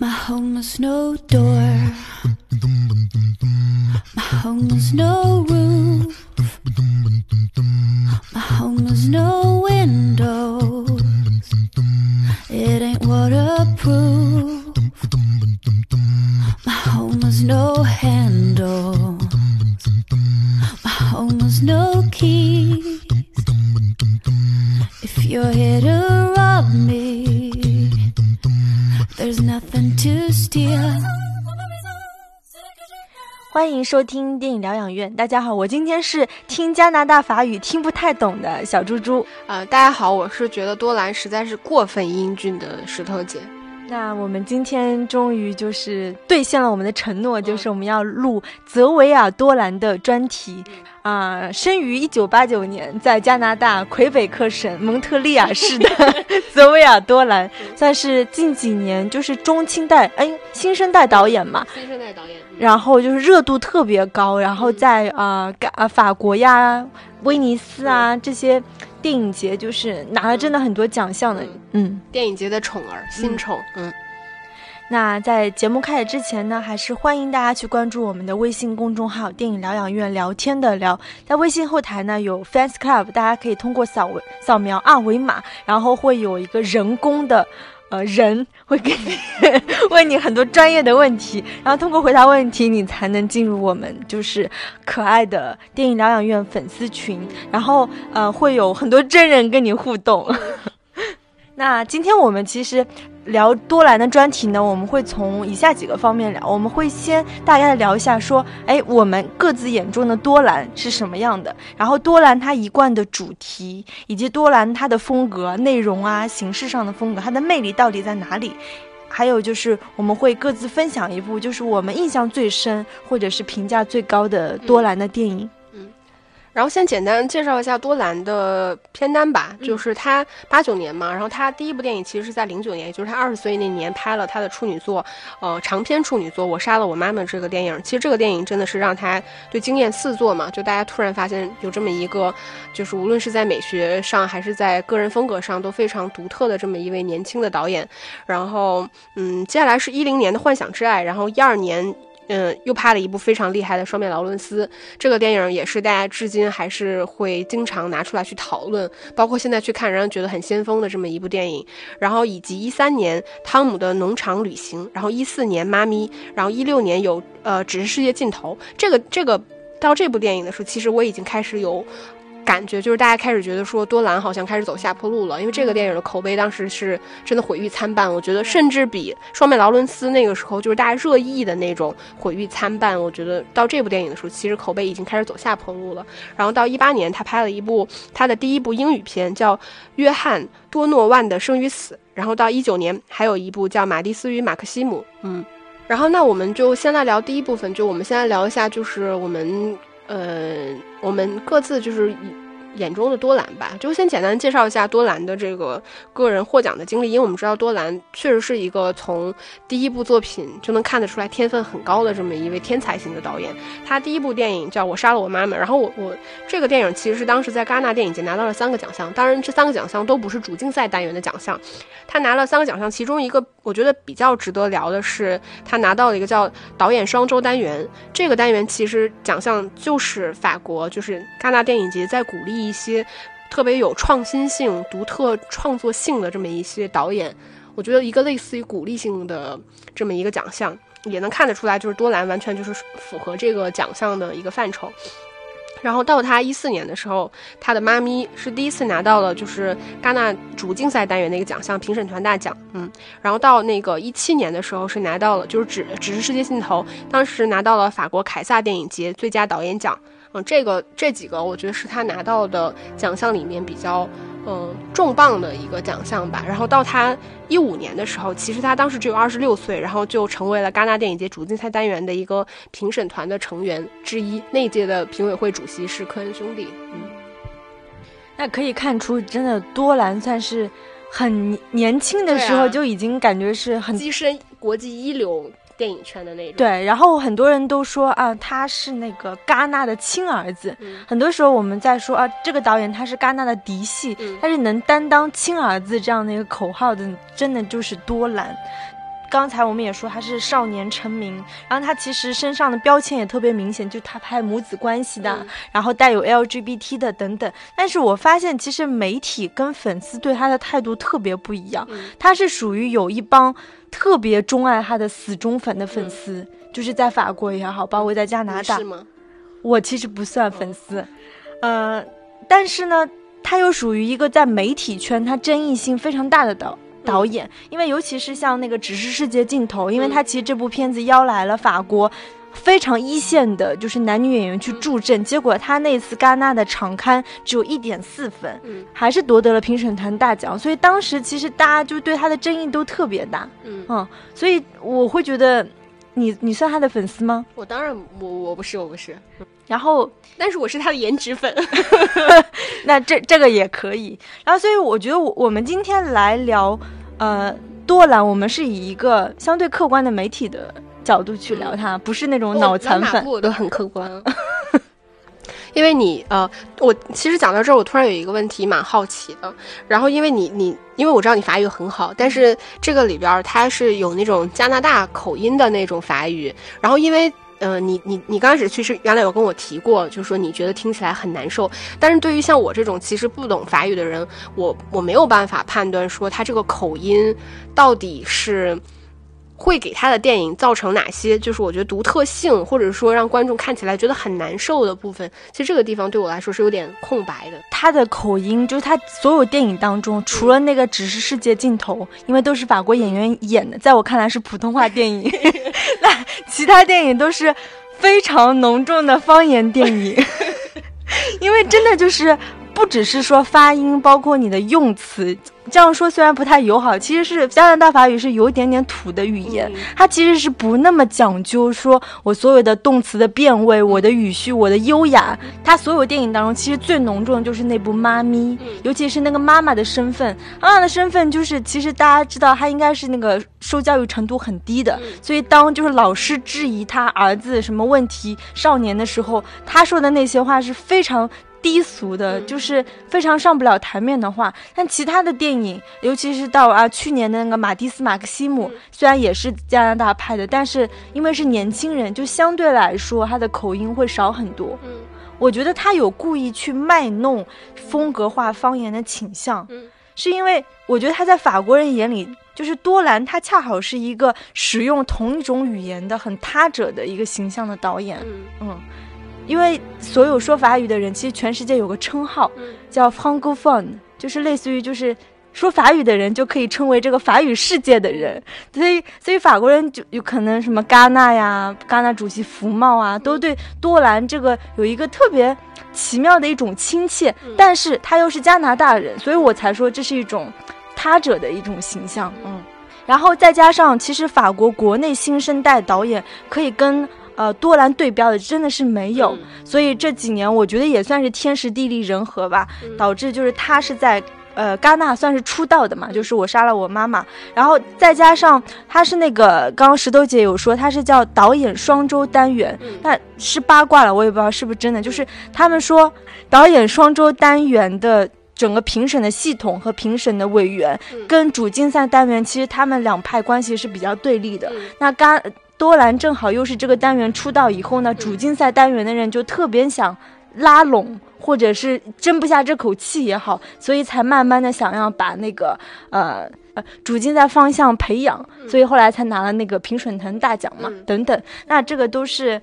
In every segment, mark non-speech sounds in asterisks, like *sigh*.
My home has no door. My home has no roof. 收听电影疗养院。大家好，我今天是听加拿大法语听不太懂的小猪猪。呃，大家好，我是觉得多兰实在是过分英俊的石头姐。那我们今天终于就是兑现了我们的承诺，就是我们要录泽维尔多兰的专题。啊、生于一九八九年，在加拿大魁北克省蒙特利尔市的泽维尔多兰，*laughs* 算是近几年就是中青代哎新生代导演嘛，新生代导演，然后就是热度特别高，然后在啊嘎啊法国呀、威尼斯啊这些电影节，就是拿了真的很多奖项的。嗯，电影节的宠儿，新宠，嗯，那在节目开始之前呢，还是欢迎大家去关注我们的微信公众号“电影疗养院聊天的聊”。在微信后台呢有 Fans Club，大家可以通过扫扫描二维码，然后会有一个人工的。呃，人会给你 *laughs* 问你很多专业的问题，然后通过回答问题，你才能进入我们就是可爱的电影疗养院粉丝群，然后呃会有很多真人跟你互动。那今天我们其实聊多兰的专题呢，我们会从以下几个方面聊。我们会先大概聊一下，说，哎，我们各自眼中的多兰是什么样的，然后多兰它一贯的主题，以及多兰它的风格、内容啊、形式上的风格，它的魅力到底在哪里？还有就是我们会各自分享一部，就是我们印象最深或者是评价最高的多兰的电影。然后先简单介绍一下多兰的片单吧，就是他八九年嘛，然后他第一部电影其实是在零九年，也就是他二十岁那年拍了他的处女作，呃，长篇处女作《我杀了我妈妈》这个电影。其实这个电影真的是让他对惊艳四座嘛，就大家突然发现有这么一个，就是无论是在美学上还是在个人风格上都非常独特的这么一位年轻的导演。然后，嗯，接下来是一零年的《幻想之爱》，然后一二年。嗯，又拍了一部非常厉害的《双面劳伦斯》，这个电影也是大家至今还是会经常拿出来去讨论，包括现在去看，仍然觉得很先锋的这么一部电影。然后以及一三年《汤姆的农场旅行》，然后一四年《妈咪》，然后一六年有呃《只是世界尽头》。这个这个到这部电影的时候，其实我已经开始有。感觉就是大家开始觉得说多兰好像开始走下坡路了，因为这个电影的口碑当时是真的毁誉参半。我觉得甚至比《双面劳伦斯》那个时候就是大家热议的那种毁誉参半。我觉得到这部电影的时候，其实口碑已经开始走下坡路了。然后到一八年，他拍了一部他的第一部英语片，叫《约翰多诺万的生与死》。然后到一九年，还有一部叫《马蒂斯与马克西姆》。嗯，然后那我们就先来聊第一部分，就我们先来聊一下，就是我们。呃，我们各自就是眼中的多兰吧，就先简单介绍一下多兰的这个个人获奖的经历，因为我们知道多兰确实是一个从第一部作品就能看得出来天分很高的这么一位天才型的导演。他第一部电影叫《我杀了我妈妈》，然后我我 *laughs* 这个电影其实是当时在戛纳电影节拿到了三个奖项，当然这三个奖项都不是主竞赛单元的奖项，他拿了三个奖项，其中一个我觉得比较值得聊的是他拿到了一个叫导演双周单元，这个单元其实奖项就是法国就是戛纳电影节在鼓励。一些特别有创新性、独特创作性的这么一些导演，我觉得一个类似于鼓励性的这么一个奖项，也能看得出来，就是多兰完全就是符合这个奖项的一个范畴。然后到他一四年的时候，他的妈咪是第一次拿到了就是戛纳主竞赛单元的一个奖项，评审团大奖。嗯，然后到那个一七年的时候是拿到了，就是只只是世界尽头，当时拿到了法国凯撒电影节最佳导演奖。嗯，这个这几个我觉得是他拿到的奖项里面比较嗯重磅的一个奖项吧。然后到他一五年的时候，其实他当时只有二十六岁，然后就成为了戛纳电影节主竞赛单元的一个评审团的成员之一。那一届的评委会主席是科恩兄弟。嗯，那可以看出，真的多兰算是很年轻的时候就已经感觉是很跻身国际一流。电影圈的那种对，然后很多人都说啊，他是那个戛纳的亲儿子。很多时候我们在说啊，这个导演他是戛纳的嫡系，但是能担当亲儿子这样的一个口号的，真的就是多兰。刚才我们也说他是少年成名，然后他其实身上的标签也特别明显，就他拍母子关系的，然后带有 LGBT 的等等。但是我发现其实媒体跟粉丝对他的态度特别不一样，他是属于有一帮特别钟爱他的死忠粉的粉丝，就是在法国也好，包括在加拿大。是吗？我其实不算粉丝，呃，但是呢，他又属于一个在媒体圈他争议性非常大的导导演，因为尤其是像那个《只是世界尽头》，因为他其实这部片子邀来了法国非常一线的，就是男女演员去助阵，结果他那次戛纳的场刊只有一点四分，还是夺得了评审团大奖，所以当时其实大家就对他的争议都特别大，嗯，所以我会觉得。你你算他的粉丝吗？我当然我我不是我不是，然后但是我是他的颜值粉，*laughs* 那这这个也可以。然后所以我觉得我我们今天来聊呃多兰，我们是以一个相对客观的媒体的角度去聊他，不是那种脑残粉，我都很客观。*laughs* 因为你呃，我其实讲到这儿，我突然有一个问题蛮好奇的。然后因为你你，因为我知道你法语很好，但是这个里边它是有那种加拿大口音的那种法语。然后因为呃，你你你刚开始其实原来有跟我提过，就是说你觉得听起来很难受。但是对于像我这种其实不懂法语的人，我我没有办法判断说他这个口音到底是。会给他的电影造成哪些？就是我觉得独特性，或者说让观众看起来觉得很难受的部分。其实这个地方对我来说是有点空白的。他的口音，就是他所有电影当中，除了那个只是世界尽头，因为都是法国演员演的，在我看来是普通话电影。*laughs* 那其他电影都是非常浓重的方言电影，*laughs* *laughs* 因为真的就是不只是说发音，包括你的用词。这样说虽然不太友好，其实是加拿大法语是有一点点土的语言，它其实是不那么讲究，说我所有的动词的变位、我的语序、我的优雅。它所有电影当中，其实最浓重的就是那部《妈咪》，尤其是那个妈妈的身份。妈妈的身份就是，其实大家知道，她应该是那个受教育程度很低的，所以当就是老师质疑她儿子什么问题少年的时候，她说的那些话是非常。低俗的，就是非常上不了台面的话。但其他的电影，尤其是到啊去年的那个马蒂斯马克西姆，虽然也是加拿大拍的，但是因为是年轻人，就相对来说他的口音会少很多。嗯，我觉得他有故意去卖弄风格化方言的倾向。嗯，是因为我觉得他在法国人眼里，就是多兰，他恰好是一个使用同一种语言的很他者的一个形象的导演。嗯嗯。因为所有说法语的人，其实全世界有个称号，叫 francophone，就是类似于就是说法语的人就可以称为这个法语世界的人。所以，所以法国人就有可能什么戛纳呀，戛纳主席福茂啊，都对多兰这个有一个特别奇妙的一种亲切。但是他又是加拿大人，所以我才说这是一种他者的一种形象。嗯，然后再加上，其实法国国内新生代导演可以跟。呃，多兰对标的真的是没有，所以这几年我觉得也算是天时地利人和吧，导致就是他是在呃戛纳算是出道的嘛，就是我杀了我妈妈，然后再加上他是那个刚刚石头姐有说他是叫导演双周单元，那是八卦了，我也不知道是不是真的，就是他们说导演双周单元的整个评审的系统和评审的委员跟主竞赛单元其实他们两派关系是比较对立的，那戛。多兰正好又是这个单元出道以后呢，主竞赛单元的人就特别想拉拢，或者是争不下这口气也好，所以才慢慢的想要把那个呃呃主竞赛方向培养，所以后来才拿了那个评审团大奖嘛，等等。那这个都是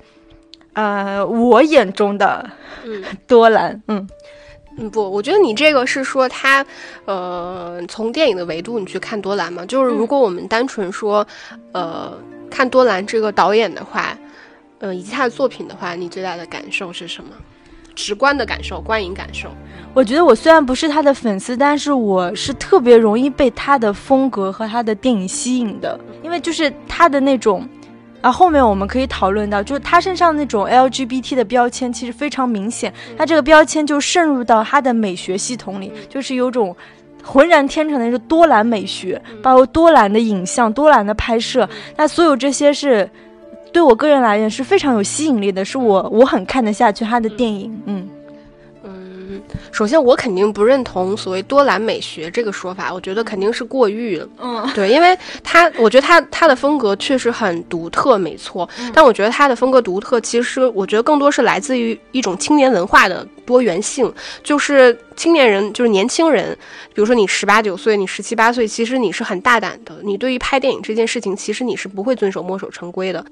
呃我眼中的 *laughs* 多兰，嗯嗯不，我觉得你这个是说他呃从电影的维度你去看多兰嘛，就是如果我们单纯说呃。看多兰这个导演的话，呃，以及他的作品的话，你最大的感受是什么？直观的感受，观影感受。我觉得我虽然不是他的粉丝，但是我是特别容易被他的风格和他的电影吸引的，因为就是他的那种，啊，后面我们可以讨论到，就是他身上那种 LGBT 的标签其实非常明显，他这个标签就渗入到他的美学系统里，就是有种。浑然天成的是多兰美学，包括多兰的影像、多兰的拍摄，那所有这些是对我个人来言是非常有吸引力的，是我我很看得下去他的电影。嗯嗯，首先我肯定不认同所谓多兰美学这个说法，我觉得肯定是过誉了。嗯，对，因为他，我觉得他他的风格确实很独特，没错。但我觉得他的风格独特，其实我觉得更多是来自于一种青年文化的多元性，就是青年人，就是年轻人，比如说你十八九岁，你十七八岁，其实你是很大胆的，你对于拍电影这件事情，其实你是不会遵守墨守成规的。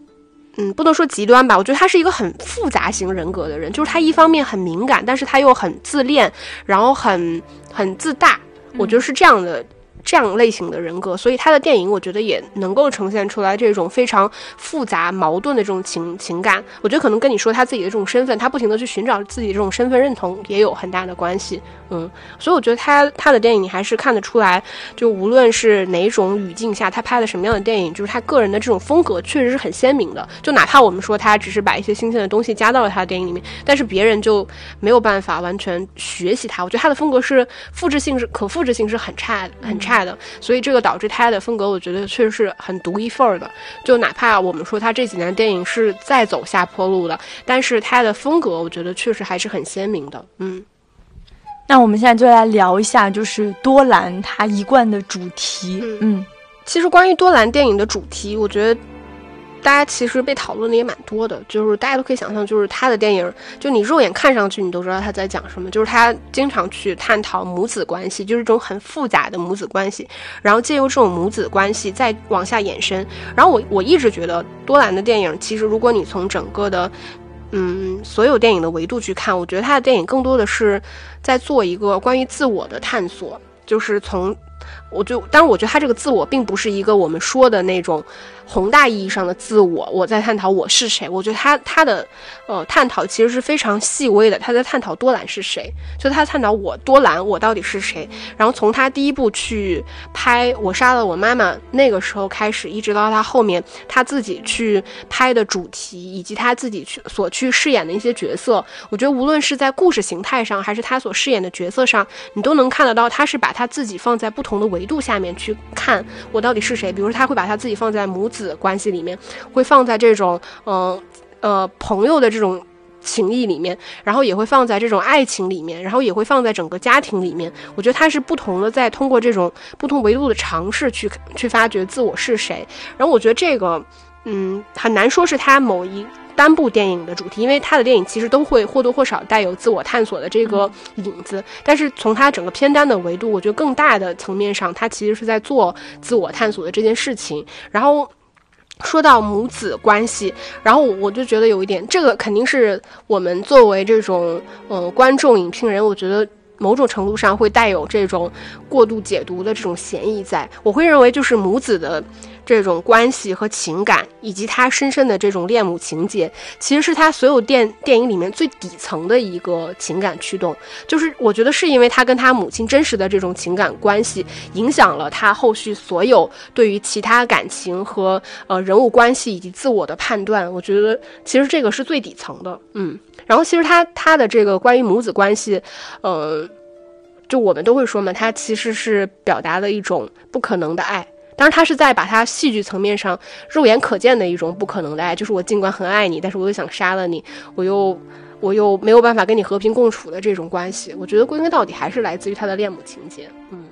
嗯，不能说极端吧，我觉得他是一个很复杂型人格的人，就是他一方面很敏感，但是他又很自恋，然后很很自大，我觉得是这样的。这样类型的人格，所以他的电影我觉得也能够呈现出来这种非常复杂矛盾的这种情情感。我觉得可能跟你说他自己的这种身份，他不停的去寻找自己这种身份认同也有很大的关系。嗯，所以我觉得他他的电影你还是看得出来，就无论是哪种语境下他拍的什么样的电影，就是他个人的这种风格确实是很鲜明的。就哪怕我们说他只是把一些新鲜的东西加到了他的电影里面，但是别人就没有办法完全学习他。我觉得他的风格是复制性是可复制性是很差很差。的，所以这个导致他的风格，我觉得确实是很独一份儿的。就哪怕我们说他这几年电影是在走下坡路的，但是他的风格，我觉得确实还是很鲜明的。嗯，那我们现在就来聊一下，就是多兰他一贯的主题。嗯，其实关于多兰电影的主题，我觉得。大家其实被讨论的也蛮多的，就是大家都可以想象，就是他的电影，就你肉眼看上去，你都知道他在讲什么。就是他经常去探讨母子关系，就是这种很复杂的母子关系，然后借由这种母子关系再往下延伸。然后我我一直觉得多兰的电影，其实如果你从整个的，嗯，所有电影的维度去看，我觉得他的电影更多的是在做一个关于自我的探索，就是从。我就，当然，我觉得他这个自我并不是一个我们说的那种宏大意义上的自我。我在探讨我是谁。我觉得他他的呃探讨其实是非常细微的。他在探讨多兰是谁，就他探讨我多兰我到底是谁。然后从他第一部去拍我杀了我妈妈那个时候开始，一直到他后面他自己去拍的主题，以及他自己去所去饰演的一些角色，我觉得无论是在故事形态上，还是他所饰演的角色上，你都能看得到他是把他自己放在不同的维。维度下面去看我到底是谁，比如说他会把他自己放在母子关系里面，会放在这种嗯呃朋友的这种情谊里面，然后也会放在这种爱情里面，然后也会放在整个家庭里面。我觉得他是不同的，在通过这种不同维度的尝试去去发掘自我是谁。然后我觉得这个嗯很难说是他某一。单部电影的主题，因为他的电影其实都会或多或少带有自我探索的这个影子，但是从他整个片单的维度，我觉得更大的层面上，他其实是在做自我探索的这件事情。然后说到母子关系，然后我就觉得有一点，这个肯定是我们作为这种嗯观众影评人，我觉得。某种程度上会带有这种过度解读的这种嫌疑，在我会认为就是母子的这种关系和情感，以及他深深的这种恋母情节，其实是他所有电电影里面最底层的一个情感驱动。就是我觉得是因为他跟他母亲真实的这种情感关系，影响了他后续所有对于其他感情和呃人物关系以及自我的判断。我觉得其实这个是最底层的，嗯。然后其实他他的这个关于母子关系，呃，就我们都会说嘛，他其实是表达了一种不可能的爱。当然，他是在把他戏剧层面上肉眼可见的一种不可能的爱，就是我尽管很爱你，但是我又想杀了你，我又我又没有办法跟你和平共处的这种关系。我觉得归根到底还是来自于他的恋母情节，嗯。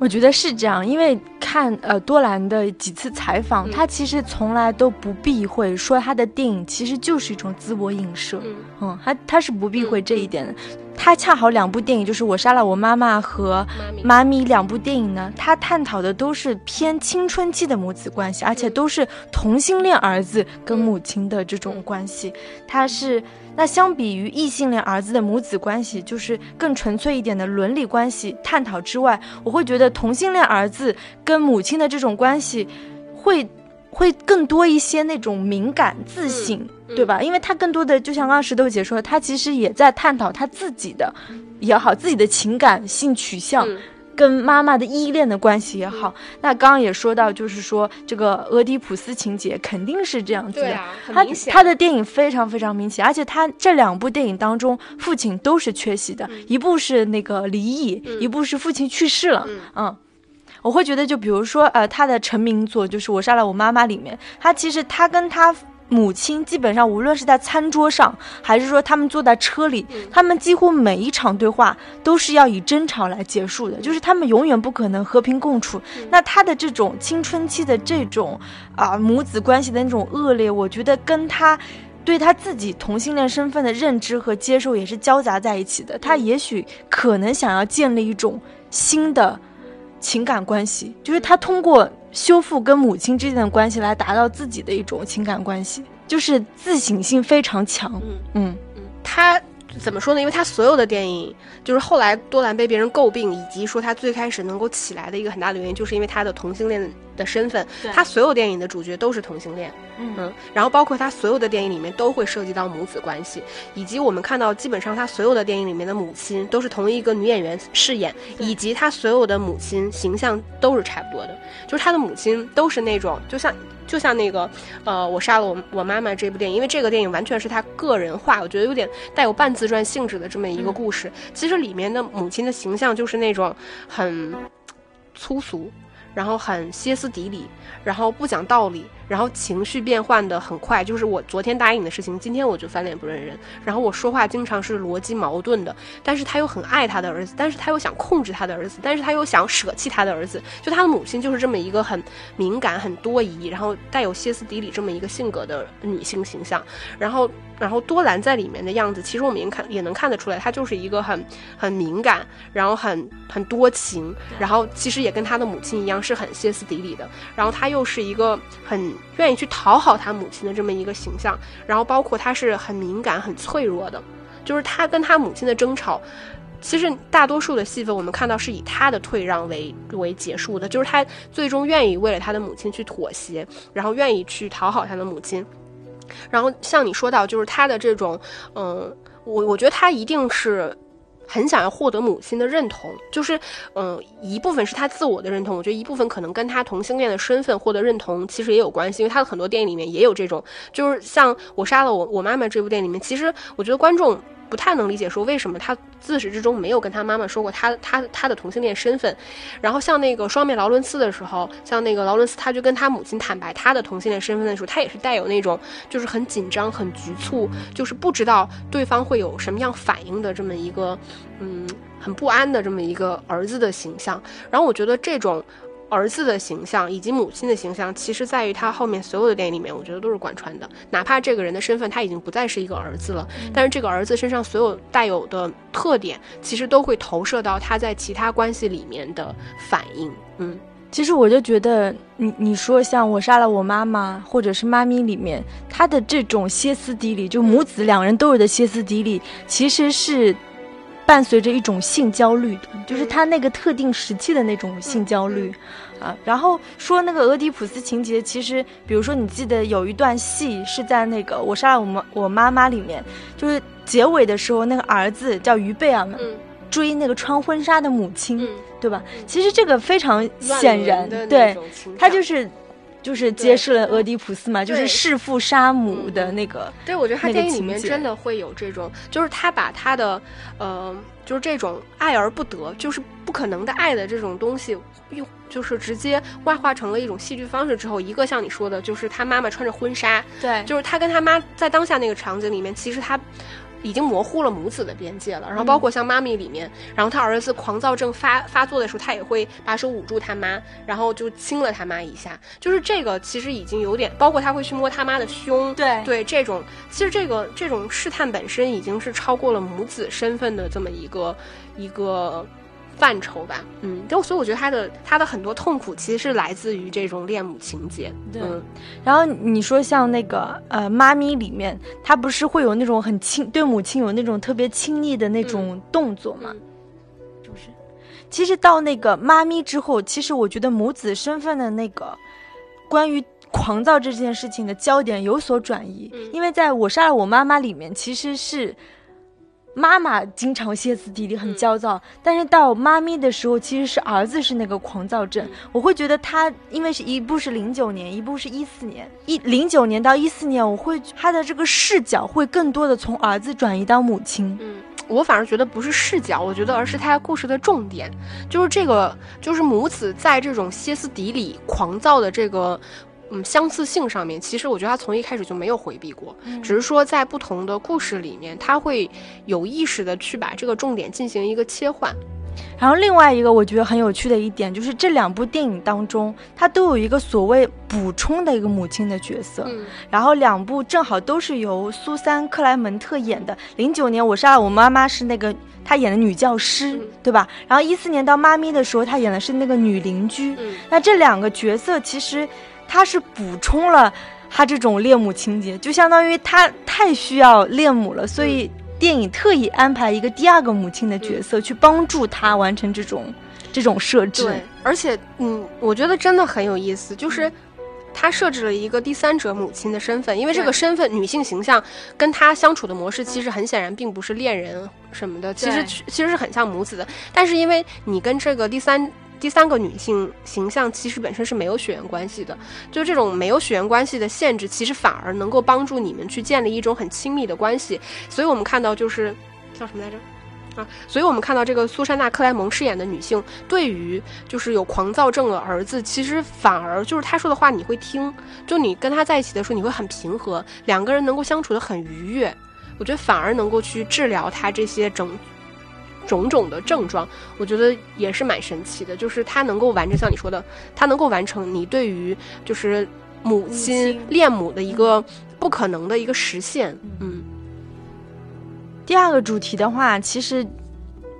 我觉得是这样，因为看呃多兰的几次采访，他其实从来都不避讳说他的电影其实就是一种自我影射，嗯，他他是不避讳这一点的。他恰好两部电影就是《我杀了我妈妈》和《妈咪》两部电影呢，他探讨的都是偏青春期的母子关系，而且都是同性恋儿子跟母亲的这种关系，他是。那相比于异性恋儿子的母子关系，就是更纯粹一点的伦理关系探讨之外，我会觉得同性恋儿子跟母亲的这种关系，会会更多一些那种敏感自省，对吧？因为他更多的就像刚刚石头姐说，他其实也在探讨他自己的也好，自己的情感性取向。跟妈妈的依恋的关系也好，那刚刚也说到，就是说这个俄狄浦斯情节肯定是这样子的。他他的电影非常非常明显，而且他这两部电影当中，父亲都是缺席的，一部是那个离异，一部是父亲去世了。嗯，我会觉得，就比如说，呃，他的成名作就是《我杀了我妈妈》里面，他其实他跟他。母亲基本上无论是在餐桌上，还是说他们坐在车里，他们几乎每一场对话都是要以争吵来结束的，就是他们永远不可能和平共处。那他的这种青春期的这种啊母子关系的那种恶劣，我觉得跟他对他自己同性恋身份的认知和接受也是交杂在一起的。他也许可能想要建立一种新的情感关系，就是他通过。修复跟母亲之间的关系，来达到自己的一种情感关系，就是自省性非常强。嗯。嗯。嗯，他怎么说呢？因为他所有的电影，就是后来多兰被别人诟病，以及说他最开始能够起来的一个很大的原因，就是因为他的同性恋的身份。他所有电影的主角都是同性恋。嗯，然后包括他所有的电影里面都会涉及到母子关系，以及我们看到基本上他所有的电影里面的母亲都是同一个女演员饰演，以及他所有的母亲形象都是差不多的，就是他的母亲都是那种就像就像那个呃我杀了我我妈妈这部电影，因为这个电影完全是他个人化，我觉得有点带有半自传性质的这么一个故事。其实里面的母亲的形象就是那种很粗俗，然后很歇斯底里，然后不讲道理。然后情绪变换的很快，就是我昨天答应你的事情，今天我就翻脸不认人。然后我说话经常是逻辑矛盾的，但是他又很爱他的儿子，但是他又想控制他的儿子，但是他又想舍弃他的儿子。就他的母亲就是这么一个很敏感、很多疑，然后带有歇斯底里这么一个性格的女性形象。然后，然后多兰在里面的样子，其实我们也看也能看得出来，她就是一个很很敏感，然后很很多情，然后其实也跟他的母亲一样是很歇斯底里的。然后他又是一个很。愿意去讨好他母亲的这么一个形象，然后包括他是很敏感、很脆弱的，就是他跟他母亲的争吵，其实大多数的戏份我们看到是以他的退让为为结束的，就是他最终愿意为了他的母亲去妥协，然后愿意去讨好他的母亲，然后像你说到，就是他的这种，嗯，我我觉得他一定是。很想要获得母亲的认同，就是，嗯，一部分是他自我的认同，我觉得一部分可能跟他同性恋的身份获得认同其实也有关系，因为他的很多电影里面也有这种，就是像我杀了我我妈妈这部电影里面，其实我觉得观众。不太能理解，说为什么他自始至终没有跟他妈妈说过他他他的同性恋身份。然后像那个双面劳伦斯的时候，像那个劳伦斯，他就跟他母亲坦白他的同性恋身份的时候，他也是带有那种就是很紧张、很局促，就是不知道对方会有什么样反应的这么一个，嗯，很不安的这么一个儿子的形象。然后我觉得这种。儿子的形象以及母亲的形象，其实在于他后面所有的电影里面，我觉得都是贯穿的。哪怕这个人的身份他已经不再是一个儿子了，但是这个儿子身上所有带有的特点，其实都会投射到他在其他关系里面的反应。嗯，其实我就觉得，你你说像我杀了我妈妈，或者是妈咪里面，他的这种歇斯底里，就母子两人都有的歇斯底里，其实是。伴随着一种性焦虑的，就是他那个特定时期的那种性焦虑，啊，然后说那个俄狄浦斯情节，其实比如说你记得有一段戏是在那个我杀了我妈我妈妈里面，就是结尾的时候，那个儿子叫于贝尔嘛，追那个穿婚纱的母亲，对吧？其实这个非常显然，对，他就是。就是揭示了俄狄浦斯嘛，就是弑父杀母的那个。对，我觉得他电影里面真的会有这种，就是他把他的，呃，就是这种爱而不得，就是不可能的爱的这种东西，又就是直接外化成了一种戏剧方式之后，一个像你说的，就是他妈妈穿着婚纱，对，就是他跟他妈在当下那个场景里面，其实他。已经模糊了母子的边界了，然后包括像妈咪里面，然后他儿子狂躁症发发作的时候，他也会把手捂住他妈，然后就亲了他妈一下，就是这个其实已经有点，包括他会去摸他妈的胸，对对，这种其实这个这种试探本身已经是超过了母子身份的这么一个一个。范畴吧，嗯，就所以我觉得他的他的很多痛苦其实是来自于这种恋母情节，对。然后你说像那个呃妈咪里面，他不是会有那种很亲对母亲有那种特别亲昵的那种动作吗？就是，其实到那个妈咪之后，其实我觉得母子身份的那个关于狂躁这件事情的焦点有所转移，因为在我杀了我妈妈里面，其实是。妈妈经常歇斯底里，很焦躁，但是到妈咪的时候，其实是儿子是那个狂躁症。我会觉得他，因为是一部是零九年，一部是一四年，一零九年到一四年，我会他的这个视角会更多的从儿子转移到母亲。嗯，我反而觉得不是视角，我觉得而是他故事的重点，就是这个，就是母子在这种歇斯底里、狂躁的这个。嗯相似性上面，其实我觉得他从一开始就没有回避过，嗯只是说在不同的故事里面，他会有意识的去把这个重点进行一个切换。然后另外一个我觉得很有趣的一点就是这两部电影当中，它都有一个所谓补充的一个母亲的角色。嗯然后两部正好都是由苏珊·克莱门特演的。零九年《我杀了我妈妈》是那个她演的女教师，嗯对吧？然后一四年到《妈咪》的时候，她演的是那个女邻居。嗯那这两个角色其实她是补充了他这种恋母情节，就相当于他太需要恋母了，所以电影特意安排一个第二个母亲的角色、去帮助他完成这种这种设置。对，而且嗯，我觉得真的很有意思，就是。他设置了一个第三者母亲的身份，因为这个身份女性形象跟他相处的模式，其实很显然并不是恋人什么的，其实其实是很像母子的。但是因为你跟这个第三第三个女性形象其实本身是没有血缘关系的，就这种没有血缘关系的限制，其实反而能够帮助你们去建立一种很亲密的关系。所以我们看到就是叫什么来着？啊，所以我们看到这个苏珊娜·克莱蒙饰演的女性，对于就是有狂躁症的儿子，其实反而就是她说的话你会听，就你跟他在一起的时候，你会很平和，两个人能够相处的很愉悦。我觉得反而能够去治疗他这些整种种的症状，我觉得也是蛮神奇的。就是他能够完成像你说的，他能够完成你对于就是母亲亲恋母的一个不可能的一个实现。嗯第二个主题的话，其实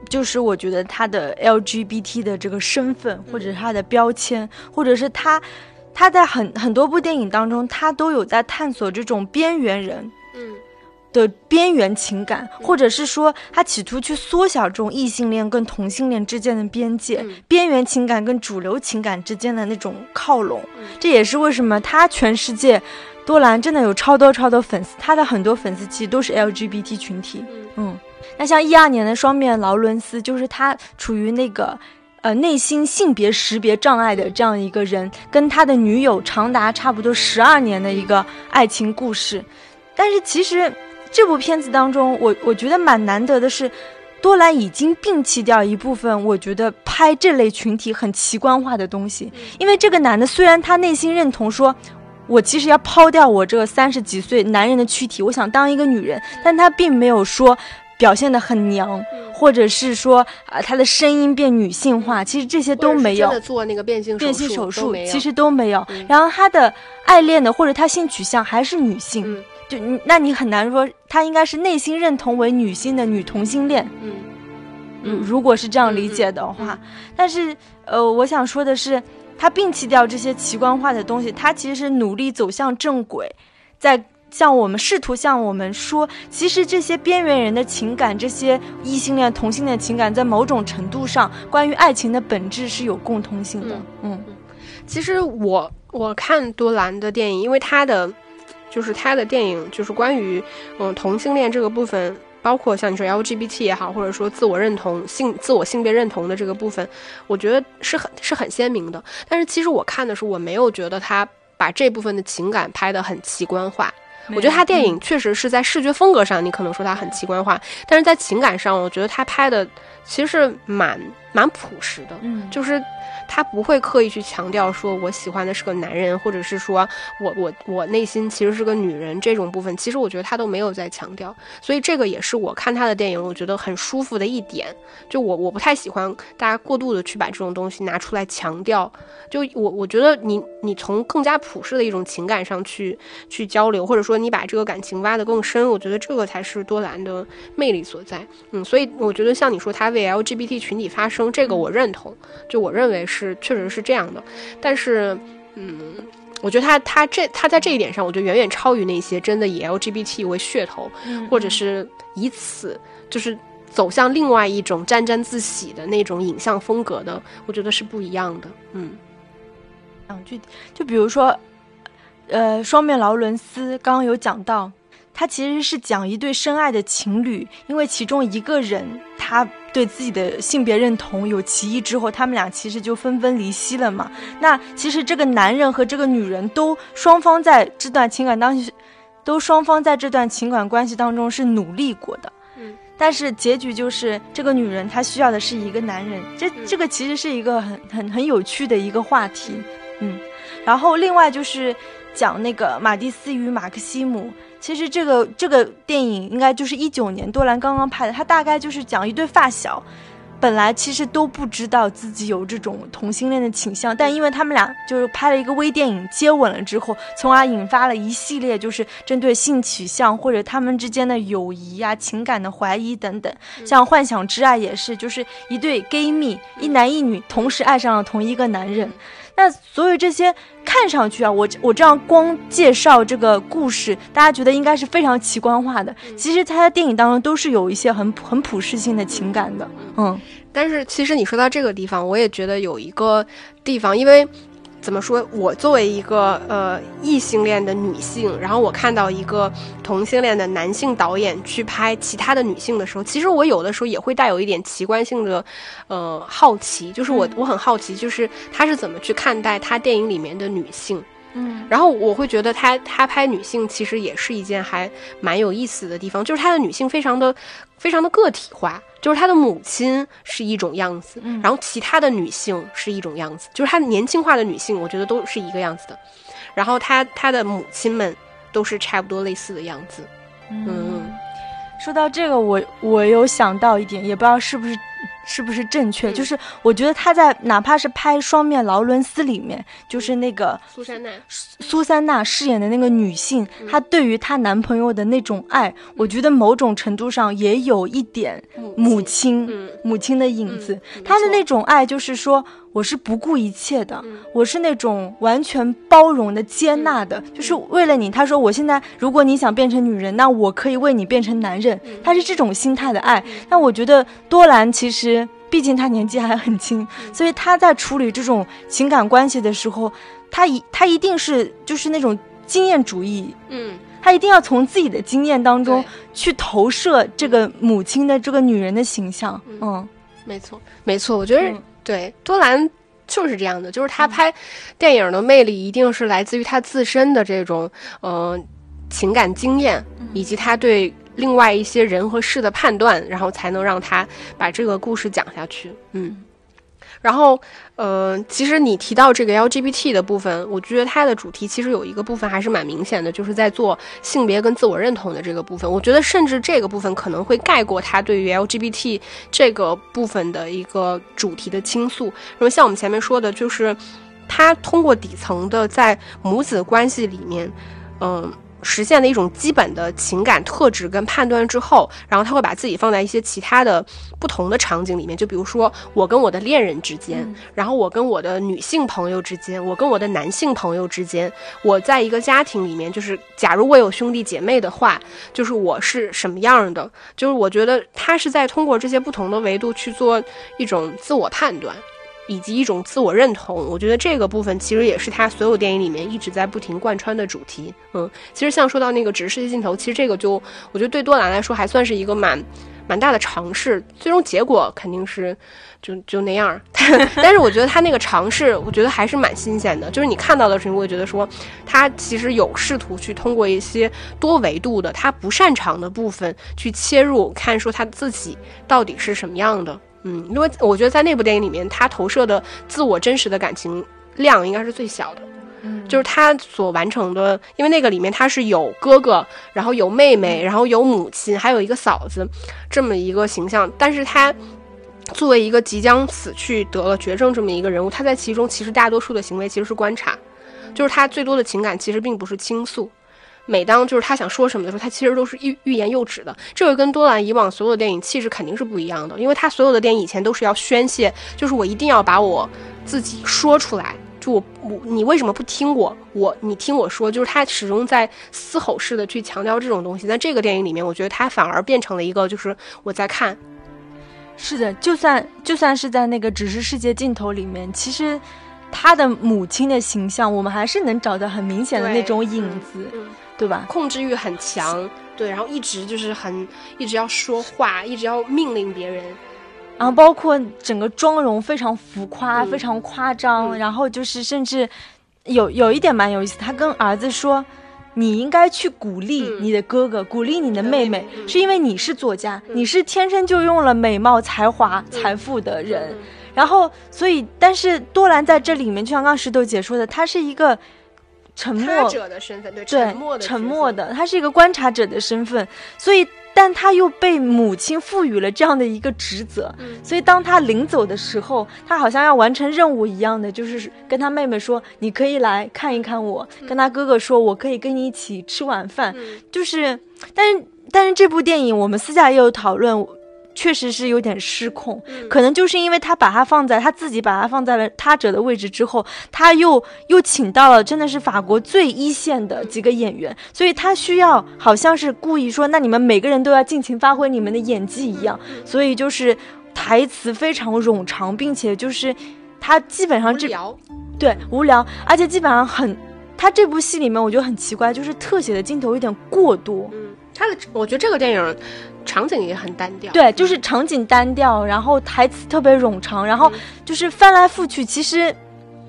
就是我觉得他的 LGBT 的这个身份，或者是他的标签，或者是他他在很很多部电影当中，他都有在探索这种边缘人嗯的边缘情感，或者是说他企图去缩小这种异性恋跟同性恋之间的边界，嗯边缘情感跟主流情感之间的那种靠拢。嗯这也是为什么他全世界多兰真的有超多超多粉丝，他的很多粉丝其实都是 LGBT 群体。嗯嗯，那像一二年的双面劳伦斯，就是他处于那个呃内心性别识别障碍的这样一个人，跟他的女友长达差不多十二年的一个爱情故事。但是其实这部片子当中，我我觉得蛮难得的是。多兰已经摒弃掉一部分，我觉得拍这类群体很奇观化的东西，因为这个男的虽然他内心认同说，我其实要抛掉我这个三十几岁男人的躯体，我想当一个女人，但他并没有说表现的很娘，或者是说啊、他的声音变女性化，其实这些都没有。真的。做那个变性变性手术其实都没有。嗯，然后他的爱恋的或者他性取向还是女性，嗯就你那你很难说他应该是内心认同为女性的女同性恋，嗯。如如果是这样理解的话，但是呃，我想说的是，他摒弃掉这些奇观化的东西，他其实是努力走向正轨，在向我们试图向我们说，其实这些边缘人的情感，这些异性恋、同性恋情感，在某种程度上，关于爱情的本质是有共通性的。嗯。其实我我看多兰的电影，因为他的就是他的电影就是关于嗯同性恋这个部分，包括像你说 LGBT 也好，或者说自我认同性自我性别认同的这个部分，我觉得是很是很鲜明的。但是其实我看的时候，我没有觉得他把这部分的情感拍得很奇观化。我觉得他电影确实是在视觉风格上，你可能说他很奇观化，但是在情感上，我觉得他拍的其实是蛮蛮朴实的。嗯，就是他不会刻意去强调说我喜欢的是个男人，或者是说我我我内心其实是个女人这种部分，其实我觉得他都没有在强调，所以这个也是我看他的电影我觉得很舒服的一点。就我我不太喜欢大家过度的去把这种东西拿出来强调，就我我觉得你你从更加朴实的一种情感上去去交流，或者说你把这个感情挖得更深，我觉得这个才是多兰的魅力所在。嗯，所以我觉得像你说他为 LGBT 群体发声，这个我认同，就我认为是确实是这样的。但是，嗯，我觉得他他这他在这一点上，我觉得远远超于那些真的以 LGBT 为噱头，嗯或者是以此就是走向另外一种沾沾自喜的那种影像风格的，我觉得是不一样的。嗯两句，就比如说，呃，双面劳伦斯刚刚有讲到，他其实是讲一对深爱的情侣，因为其中一个人他对自己的性别认同有歧义之后，他们俩其实就纷纷离析了嘛。那其实这个男人和这个女人都双方在这段情感当中，都双方在这段情感关系当中是努力过的。嗯但是结局就是这个女人她需要的是一个男人，这嗯这个其实是一个很很很有趣的一个话题，嗯，然然后另外就是讲那个马蒂斯与马克西姆。其实这个这个电影应该就是一九年多兰刚刚拍的，它大概就是讲一对发小。本来其实都不知道自己有这种同性恋的倾向，但因为他们俩就是拍了一个微电影接吻了之后，从而引发了一系列就是针对性取向或者他们之间的友谊啊、情感的怀疑等等。像《幻想之爱》也是，就是一对 gay 蜜，一男一女同时爱上了同一个男人。那所有这些看上去啊，我我这样光介绍这个故事，大家觉得应该是非常奇观化的。其实他在电影当中都是有一些很很普世性的情感的，嗯。但是其实你说到这个地方，我也觉得有一个地方，因为。怎么说？我作为一个呃异性恋的女性，然后我看到一个同性恋的男性导演去拍其他的女性的时候，其实我有的时候也会带有一点奇观性的，呃好奇，就是我我很好奇，就是他是怎么去看待他电影里面的女性。嗯，然后我会觉得他他拍女性其实也是一件还蛮有意思的地方，就是他的女性非常的非常的个体化，就是他的母亲是一种样子，然后其他的女性是一种样子，就是他年轻化的女性，我觉得都是一个样子的，然后他他的母亲们都是差不多类似的样子。嗯，说到这个，我我有想到一点，也不知道是不是。是不是正确？就是我觉得他在哪怕是拍《双面劳伦斯》里面，就是那个苏珊娜，苏珊娜饰演的那个女性，她对于她男朋友的那种爱，我觉得某种程度上也有一点母亲母亲的影子。她的那种爱，就是说我是不顾一切的，我是那种完全包容的、接纳的，就是为了你。他说我现在如果你想变成女人，那我可以为你变成男人。他是这种心态的爱。那我觉得多兰其实。毕竟他年纪还很轻，所以他在处理这种情感关系的时候，他一他一定是就是那种经验主义，嗯，他一定要从自己的经验当中去投射这个母亲的这个女人的形象，嗯，没错，没错，我觉得对多兰就是这样的，就是他拍电影的魅力一定是来自于他自身的这种嗯情感经验，以及他对。另外一些人和事的判断，然后才能让他把这个故事讲下去。嗯，然后，呃，其实你提到这个 LGBT 的部分，我觉得它的主题其实有一个部分还是蛮明显的，就是在做性别跟自我认同的这个部分。我觉得甚至这个部分可能会盖过他对于 LGBT 这个部分的一个主题的倾诉。那么像我们前面说的，就是他通过底层的在母子关系里面，嗯。实现了一种基本的情感特质跟判断之后，然后他会把自己放在一些其他的不同的场景里面，就比如说我跟我的恋人之间，然后我跟我的女性朋友之间，我跟我的男性朋友之间，我在一个家庭里面，就是假如我有兄弟姐妹的话，就是我是什么样的，就是我觉得他是在通过这些不同的维度去做一种自我判断。以及一种自我认同，我觉得这个部分其实也是他所有电影里面一直在不停贯穿的主题。嗯，其实像说到那个《只是世界尽头》，其实这个就我觉得对多兰来说还算是一个蛮蛮大的尝试。最终结果肯定是就就那样，*laughs* 但是我觉得他那个尝试，我觉得还是蛮新鲜的。就是你看到的时候，我会觉得说他其实有试图去通过一些多维度的他不擅长的部分去切入，看说他自己到底是什么样的。嗯，因为我觉得在那部电影里面，他投射的自我真实的感情量应该是最小的，嗯，就是他所完成的，因为那个里面他是有哥哥，然后有妹妹，然后有母亲，还有一个嫂子，这么一个形象。但是他作为一个即将死去得了绝症这么一个人物，他在其中其实大多数的行为其实是观察，就是他最多的情感其实并不是倾诉。每当就是他想说什么的时候，他其实都是欲欲言又止的。这个跟多兰以往所有的电影气质肯定是不一样的，因为他所有的电影以前都是要宣泄，就是我一定要把我自己说出来，就我我你为什么不听我？我你听我说，就是他始终在嘶吼式的去强调这种东西。在这个电影里面，我觉得他反而变成了一个，就是我在看。是的，就算就算是在那个只是世界尽头里面，其实他的母亲的形象，我们还是能找到很明显的那种影子。对吧？控制欲很强，对，然后一直就是很一直要说话，一直要命令别人，然后包括整个妆容非常浮夸，非常夸张，然后就是甚至有有一点蛮有意思，他跟儿子说：“你应该去鼓励你的哥哥，鼓励你的妹妹，是因为你是作家，你是天生就用了美貌、才华、财富的人。”然后所以但是多兰在这里面，就像刚刚石头姐说的，他是一个沉默者的身份，对，对沉默的沉，默的，他是一个观察者的身份，所以但他又被母亲赋予了这样的一个职责，嗯所以当他临走的时候，他好像要完成任务一样的，就是跟他妹妹说：“你可以来看一看我。跟他哥哥说：“我可以跟你一起吃晚饭。嗯就是，但是但是这部电影我们私下也有讨论。确实是有点失控，嗯。可能就是因为他把他放在他自己把他放在了他者的位置之后，他又又请到了真的是法国最一线的几个演员，所以他需要好像是故意说，那你们每个人都要尽情发挥你们的演技一样，所以就是台词非常冗长，并且就是他基本上这对无聊，而且基本上很，他这部戏里面我觉得很奇怪，就是特写的镜头有点过多，嗯，他的我觉得这个电影场景也很单调，对，就是场景单调，然后台词特别冗长，然后就是翻来覆去，其实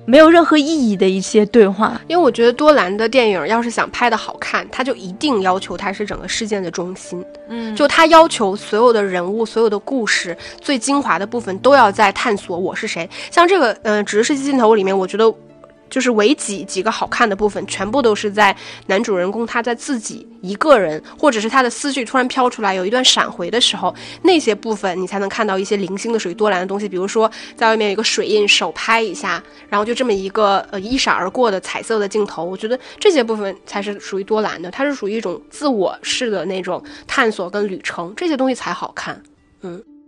没有任何意义的一些对话。因为我觉得多兰的电影要是想拍的好看，他就一定要求他是整个事件的中心，嗯就他要求所有的人物、所有的故事最精华的部分都要在探索我是谁。像这个，嗯、只是世纪镜头里面，我觉得。就是唯几几个好看的部分，全部都是在男主人公他在自己一个人，或者是他的思绪突然飘出来，有一段闪回的时候，那些部分你才能看到一些零星的属于多兰的东西，比如说在外面有个水印，手拍一下，然后就这么一个呃一闪而过的彩色的镜头，我觉得这些部分才是属于多兰的，它是属于一种自我式的那种探索跟旅程，这些东西才好看。嗯，